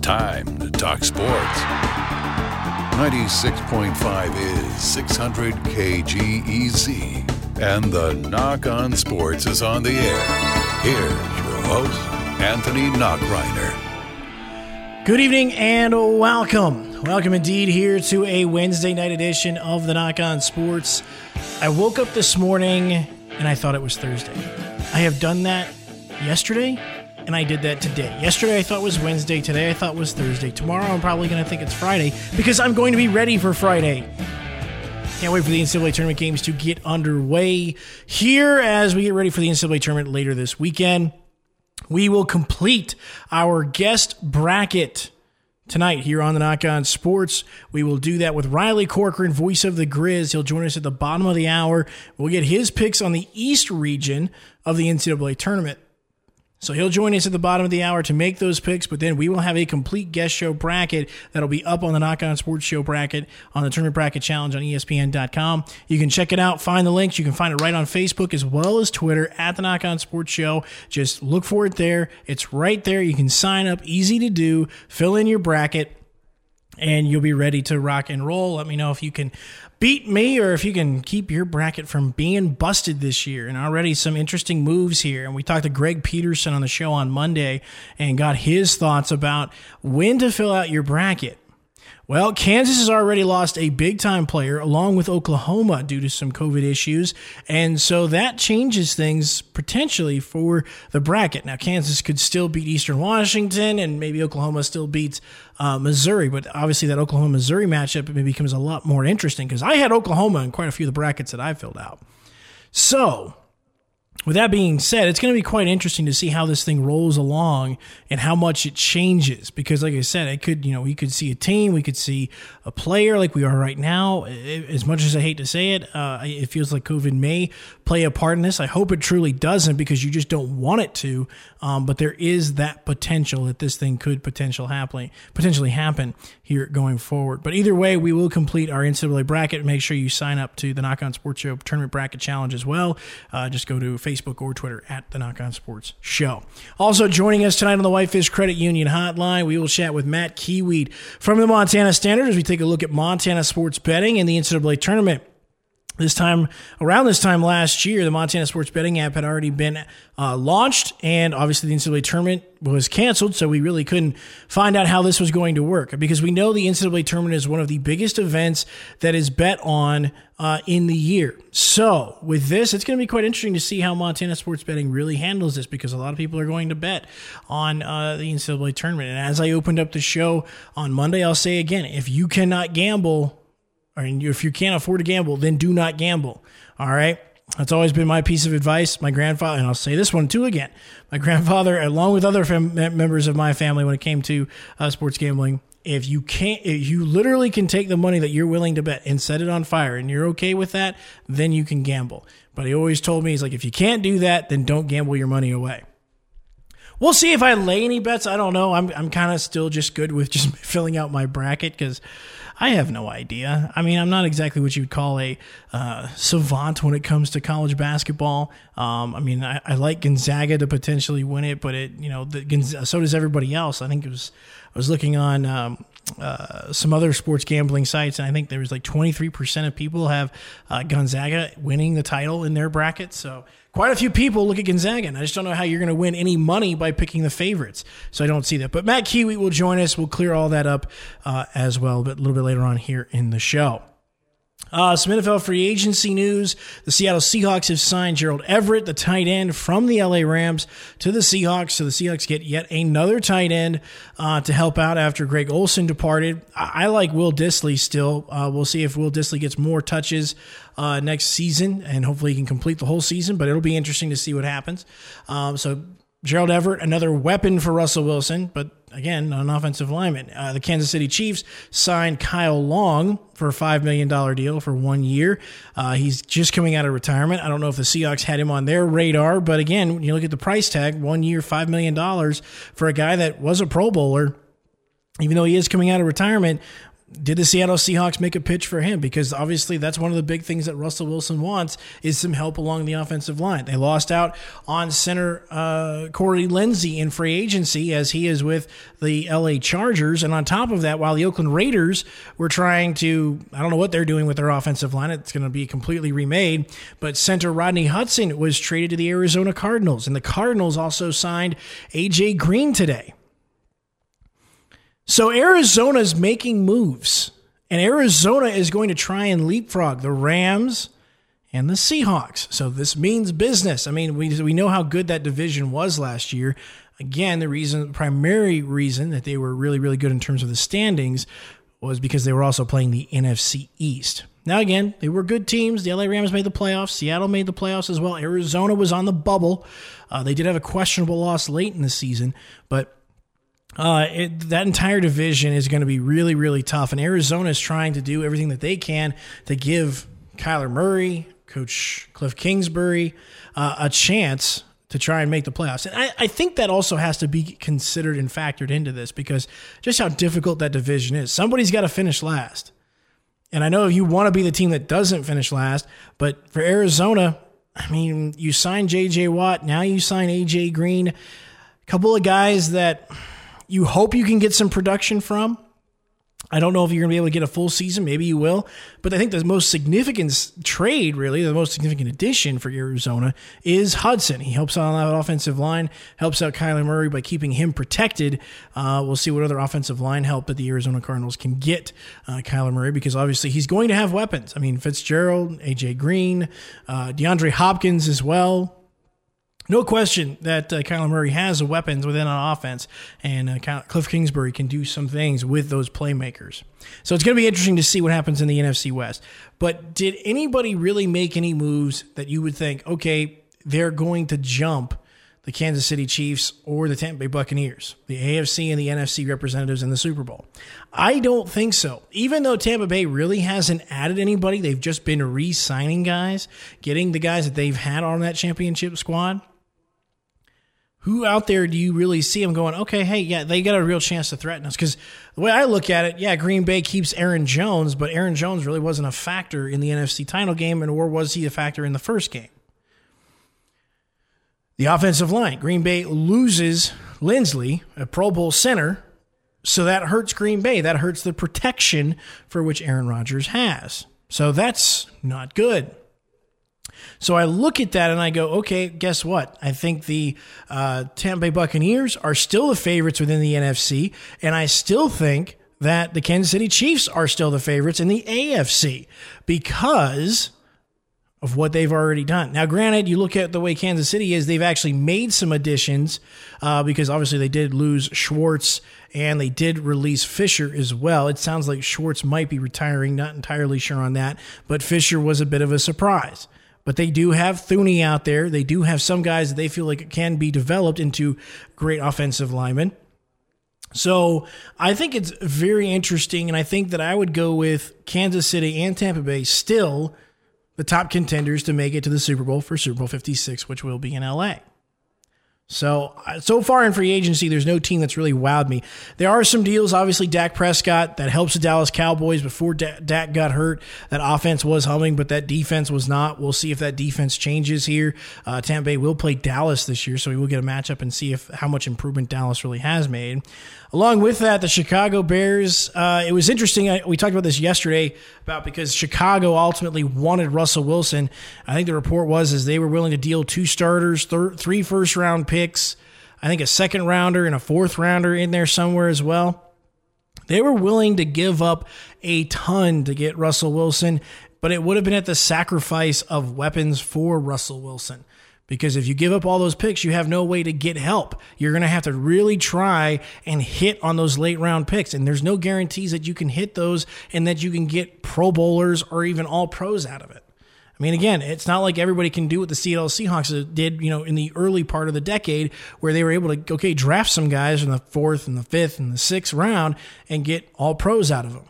time to talk sports. 96.5 is 600 KGEZ, and the Nach On Sports is on the air. Here's your host, Anthony Nachreiner. Good evening and welcome. Welcome indeed here to a Wednesday night edition of the Nach On Sports. I woke up this morning and I thought it was Thursday. I have done that yesterday and I did that today. Yesterday I thought was Wednesday, today I thought was Thursday. Tomorrow I'm probably going to think it's Friday because I'm going to be ready for Friday. Can't wait for the NCAA tournament games to get underway here as we get ready for the NCAA tournament later this weekend. We will complete our guest bracket tonight here on the Nach On Sports. We will do that with Riley Corcoran, voice of the Grizz. He'll join us at the bottom of the hour. We'll get his picks on the East region of the NCAA tournament. So he'll join us at the bottom of the hour to make those picks, but then we will have a complete guest show bracket that'll be up on the Nach On Sports Show bracket on the Tournament Bracket Challenge on ESPN.com. You can check it out, find the links. You can find it right on Facebook as well as Twitter at the Nach On Sports Show. Just look for it there. It's right there. You can sign up, easy to do, fill in your bracket and you'll be ready to rock and roll. Let me know if you can beat me or if you can keep your bracket from being busted this year. And already some interesting moves here. And we talked to Greg Peterson on the show on Monday and got his thoughts about when to fill out your bracket. Well, Kansas has already lost a big time player along with Oklahoma due to some COVID issues. And so that changes things potentially for the bracket. Now, Kansas could still beat Eastern Washington and maybe Oklahoma still beats uh, Missouri, but obviously that Oklahoma Missouri matchup becomes a lot more interesting because I had Oklahoma in quite a few of the brackets that I filled out. So with that being said, it's going to be quite interesting to see how this thing rolls along and how much it changes. Because, like I said, it could, you know, we could see a team, we could see a player like we are right now. As much as I hate to say it, uh, it feels like COVID may play a part in this. I hope it truly doesn't because you just don't want it to. Um, but there is that potential that this thing could potential happen, potentially happen here going forward. But either way, we will complete our NCAA bracket. Make sure you sign up to the Nach On Sports Show Tournament Bracket Challenge as well. Uh, just go to Facebook or Twitter at the Nach On Sports Show. Also joining us tonight on the Whitefish Credit Union Hotline, we will chat with Matt Kiewiet from the Montana Standard as we take a look at Montana sports betting and the NCAA tournament. This time, around this time last year, the Montana Sports Betting app had already been uh, launched, and obviously the NCAA tournament was canceled, so we really couldn't find out how this was going to work because we know the NCAA tournament is one of the biggest events that is bet on uh, in the year. So, with this, it's going to be quite interesting to see how Montana Sports Betting really handles this because a lot of people are going to bet on uh, the NCAA tournament. And as I opened up the show on Monday, I'll say again if you cannot gamble, or if you can't afford to gamble, then do not gamble. All right. That's always been my piece of advice. My grandfather, and I'll say this one too again. My grandfather, along with other fam- members of my family, when it came to uh, sports gambling, if you can't, if you literally can take the money that you're willing to bet and set it on fire, and you're okay with that, then you can gamble. But he always told me, he's like, if you can't do that, then don't gamble your money away. We'll see if I lay any bets. I don't know. I'm I'm kind of still just good with just filling out my bracket because I have no idea. I mean, I'm not exactly what you'd call a uh, savant when it comes to college basketball. Um, I mean, I, I, like Gonzaga to potentially win it, but it, you know, the, so does everybody else. I think it was, I was looking on um, uh, some other sports gambling sites, and I think there was like 23% of people have uh, Gonzaga winning the title in their bracket. So quite a few people look at Gonzaga, and I just don't know how you're going to win any money by picking the favorites. So I don't see that. But Matt Kiewiet will join us. We'll clear all that up uh, as well, but a little bit later on here in the show. Uh, some NFL free agency news. The Seattle Seahawks have signed Gerald Everett, the tight end from the LA Rams, to the Seahawks. So the Seahawks get yet another tight end uh, to help out after Greg Olsen departed. I, I like Will Dissly still. Uh, we'll see if Will Dissly gets more touches uh, next season, and hopefully he can complete the whole season, but it'll be interesting to see what happens. Um, so Gerald Everett, another weapon for Russell Wilson, but again, an offensive lineman. Uh, the Kansas City Chiefs signed Kyle Long for a $5 million deal for one year. Uh, he's just coming out of retirement. I don't know if the Seahawks had him on their radar, but again, when you look at the price tag, one year, $5 million for a guy that was a Pro Bowler, even though he is coming out of retirement, did the Seattle Seahawks make a pitch for him? Because obviously that's one of the big things that Russell Wilson wants is some help along the offensive line. They lost out on center uh, Corey Linsley in free agency as he is with the LA Chargers. And on top of that, while the Oakland Raiders were trying to, I don't know what they're doing with their offensive line. It's going to be completely remade. But center Rodney Hudson was traded to the Arizona Cardinals. And the Cardinals also signed A.J. Green today. So Arizona's making moves, and Arizona is going to try and leapfrog the Rams and the Seahawks. So this means business. I mean, we we know how good that division was last year. Again, the reason, primary reason that they were really really good in terms of the standings was because they were also playing the NFC East. Now, again, they were good teams. The LA Rams made the playoffs. Seattle made the playoffs as well. Arizona was on the bubble. Uh, they did have a questionable loss late in the season, but uh, it, that entire division is going to be really, really tough. And Arizona is trying to do everything that they can to give Kyler Murray, Coach Cliff Kingsbury, uh, a chance to try and make the playoffs. And I, I, think that also has to be considered and factored into this because just how difficult that division is. Somebody's got to finish last. And I know you want to be the team that doesn't finish last, but for Arizona, I mean, you sign JJ Watt, now you sign AJ Green, a couple of guys that you hope you can get some production from. I don't know if you're going to be able to get a full season. Maybe you will. But I think the most significant trade, really, the most significant addition for Arizona is Hudson. He helps out on that offensive line, helps out Kyler Murray by keeping him protected. Uh, we'll see what other offensive line help that the Arizona Cardinals can get uh, Kyler Murray because obviously he's going to have weapons. I mean, Fitzgerald, A.J. Green, uh, DeAndre Hopkins as well. No question that uh, Kyler Murray has the weapons within an offense, and uh, Cliff Kingsbury can do some things with those playmakers. So it's going to be interesting to see what happens in the NFC West. But did anybody really make any moves that you would think, okay, they're going to jump the Kansas City Chiefs or the Tampa Bay Buccaneers, the AFC and the NFC representatives in the Super Bowl? I don't think so. Even though Tampa Bay really hasn't added anybody, they've just been re signing guys, getting the guys that they've had on that championship squad who out there do you really see them going, okay, hey, yeah, they got a real chance to threaten us? Because the way I look at it, yeah, Green Bay keeps Aaron Jones, but Aaron Jones really wasn't a factor in the NFC title game, and or was he a factor in the first game? The offensive line, Green Bay loses Linsley, a Pro Bowl center, so that hurts Green Bay. That hurts the protection for which Aaron Rodgers has. So that's not good. So I look at that and I go, okay, guess what? I think the uh, Tampa Bay Buccaneers are still the favorites within the NFC, and I still think that the Kansas City Chiefs are still the favorites in the AFC because of what they've already done. Now, granted, you look at the way Kansas City is, they've actually made some additions uh, because obviously they did lose Schwartz and they did release Fisher as well. It sounds like Schwartz might be retiring, not entirely sure on that, but Fisher was a bit of a surprise. But they do have Thuney out there. They do have some guys that they feel like can be developed into great offensive linemen. So I think it's very interesting, and I think that I would go with Kansas City and Tampa Bay still the top contenders to make it to the Super Bowl for Super Bowl 56, which will be in LA. So, uh, so far in free agency, there's no team that's really wowed me. There are some deals, obviously, Dak Prescott, that helps the Dallas Cowboys before Dak got hurt. That offense was humming, but that defense was not. We'll see if that defense changes here. Uh, Tampa Bay will play Dallas this year, so we will get a matchup and see if how much improvement Dallas really has made. Along with that, the Chicago Bears. Uh, it was interesting. I, we talked about this yesterday about because Chicago ultimately wanted Russell Wilson. I think the report was is they were willing to deal two starters, thir- three first round picks, I think a second rounder and a fourth rounder in there somewhere as well. They were willing to give up a ton to get Russell Wilson, but it would have been at the sacrifice of weapons for Russell Wilson. Because if you give up all those picks, you have no way to get help. You're going to have to really try and hit on those late round picks. And there's no guarantees that you can hit those and that you can get pro bowlers or even all pros out of it. I mean, again, it's not like everybody can do what the Seattle Seahawks did, you know, in the early part of the decade where they were able to, okay, draft some guys in the fourth and the fifth and the sixth round and get all pros out of them.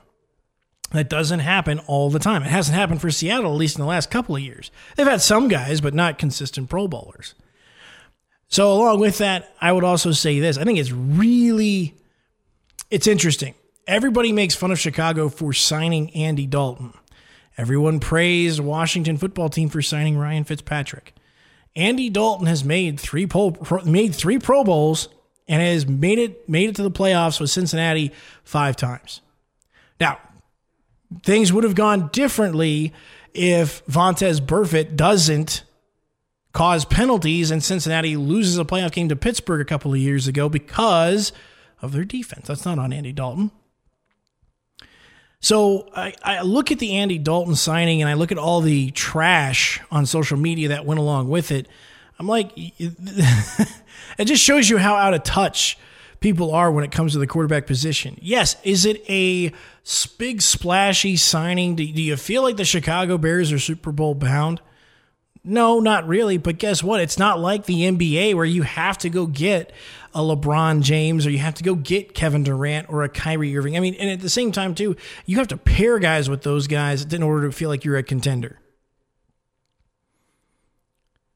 That doesn't happen all the time. It hasn't happened for Seattle, at least in the last couple of years. They've had some guys, but not consistent Pro Bowlers. So, along with that, I would also say this I think it's really it's interesting. Everybody makes fun of Chicago for signing Andy Dalton. Everyone praised Washington football team for signing Ryan Fitzpatrick. Andy Dalton has made three pro, made three Pro Bowls and has made it made it to the playoffs with Cincinnati five times. Now, things would have gone differently if Vontaze Burfict doesn't cause penalties and Cincinnati loses a playoff game to Pittsburgh a couple of years ago because of their defense. That's not on Andy Dalton. So I, I, look at the Andy Dalton signing and I look at all the trash on social media that went along with it. I'm like, it just shows you how out of touch people are when it comes to the quarterback position. Yes, is it a big splashy signing? Do, do you feel like the Chicago Bears are Super Bowl bound? No, not really. But guess what? It's not like the NBA where you have to go get a LeBron James or you have to go get Kevin Durant or a Kyrie Irving. I mean, and at the same time, too, you have to pair guys with those guys in order to feel like you're a contender.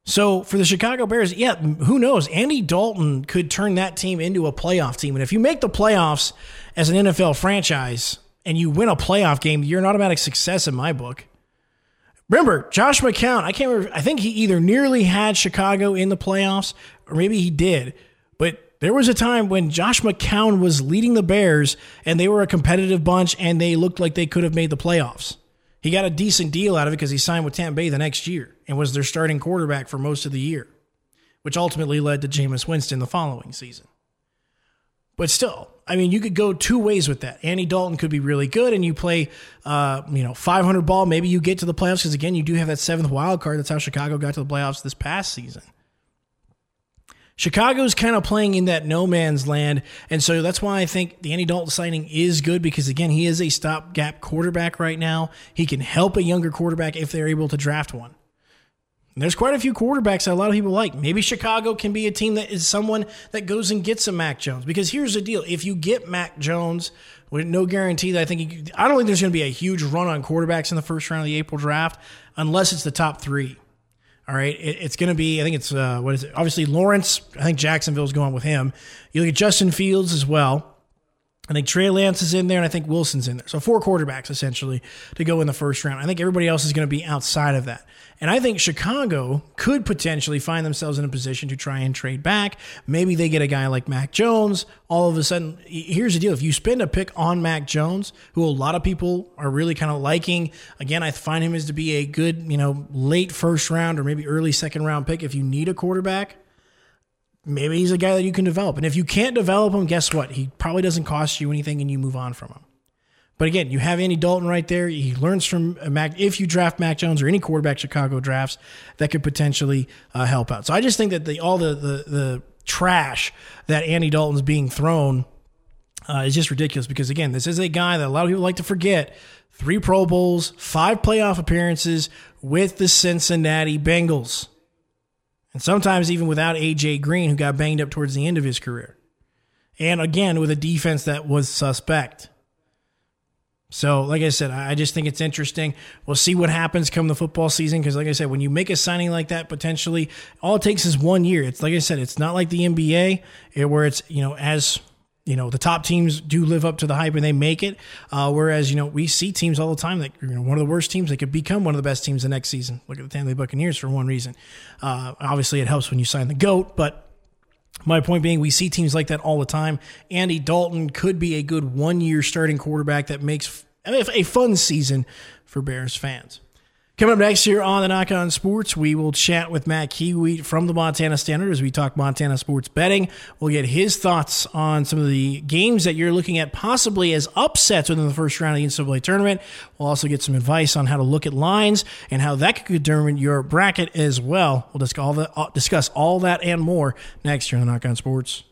So for the Chicago Bears, yeah, who knows? Andy Dalton could turn that team into a playoff team. And if you make the playoffs as an NFL franchise and you win a playoff game, you're an automatic success in my book. Remember, Josh McCown, I can't remember, I think he either nearly had Chicago in the playoffs or maybe he did. But there was a time when Josh McCown was leading the Bears and they were a competitive bunch and they looked like they could have made the playoffs. He got a decent deal out of it because he signed with Tampa Bay the next year and was their starting quarterback for most of the year, which ultimately led to Jameis Winston the following season. But still, I mean, you could go two ways with that. Andy Dalton could be really good, and you play, uh, you know, 500 ball. Maybe you get to the playoffs because again, you do have that seventh wild card. That's how Chicago got to the playoffs this past season. Chicago's kind of playing in that no man's land. And so that's why I think the Andy Dalton signing is good because, again, he is a stopgap quarterback right now. He can help a younger quarterback if they're able to draft one. And there's quite a few quarterbacks that a lot of people like. Maybe Chicago can be a team that is someone that goes and gets a Mac Jones. Because here's the deal if you get Mac Jones, with no guarantee that I think I don't think there's going to be a huge run on quarterbacks in the first round of the April draft unless it's the top three. All right, it, it's going to be. I think it's uh, what is it? Obviously Lawrence. I think Jacksonville's going with him. You look at Justin Fields as well. I think Trey Lance is in there, and I think Wilson's in there. So four quarterbacks essentially to go in the first round. I think everybody else is going to be outside of that. And I think Chicago could potentially find themselves in a position to try and trade back. Maybe they get a guy like Mac Jones. All of a sudden, here's the deal: if you spend a pick on Mac Jones, who a lot of people are really kind of liking, again, I find him as to be a good, you know, late first round or maybe early second round pick if you need a quarterback maybe he's a guy that you can develop. And if you can't develop him, guess what? He probably doesn't cost you anything and you move on from him. But again, you have Andy Dalton right there. He learns from Mac. If you draft Mac Jones or any quarterback Chicago drafts, that could potentially uh, help out. So I just think that the all the the, the trash that Andy Dalton's being thrown uh, is just ridiculous. Because again, this is a guy that a lot of people like to forget. Three Pro Bowls, five playoff appearances with the Cincinnati Bengals and sometimes even without AJ Green, who got banged up towards the end of his career. And again, with a defense that was suspect. So, like I said, I just think it's interesting. We'll see what happens come the football season because, like I said, when you make a signing like that, potentially all it takes is one year. It's like I said, it's not like the NBA where it's you know as you know the top teams do live up to the hype and they make it. Uh, whereas you know we see teams all the time that you know one of the worst teams they could become one of the best teams the next season. Look at the Tampa Bay Buccaneers for one reason. Uh, obviously, it helps when you sign the goat, but my point being, we see teams like that all the time. Andy Dalton could be a good one year starting quarterback that makes a fun season for Bears fans. Coming up next here on the Nach On Sports, we will chat with Matt Kiwi from the Montana Standard as we talk Montana sports betting. We'll get his thoughts on some of the games that you're looking at possibly as upsets within the first round of the NCAA tournament. We'll also get some advice on how to look at lines and how that could determine your bracket as well. We'll discuss all, that, uh, discuss all that and more next year on the Nach On Sports.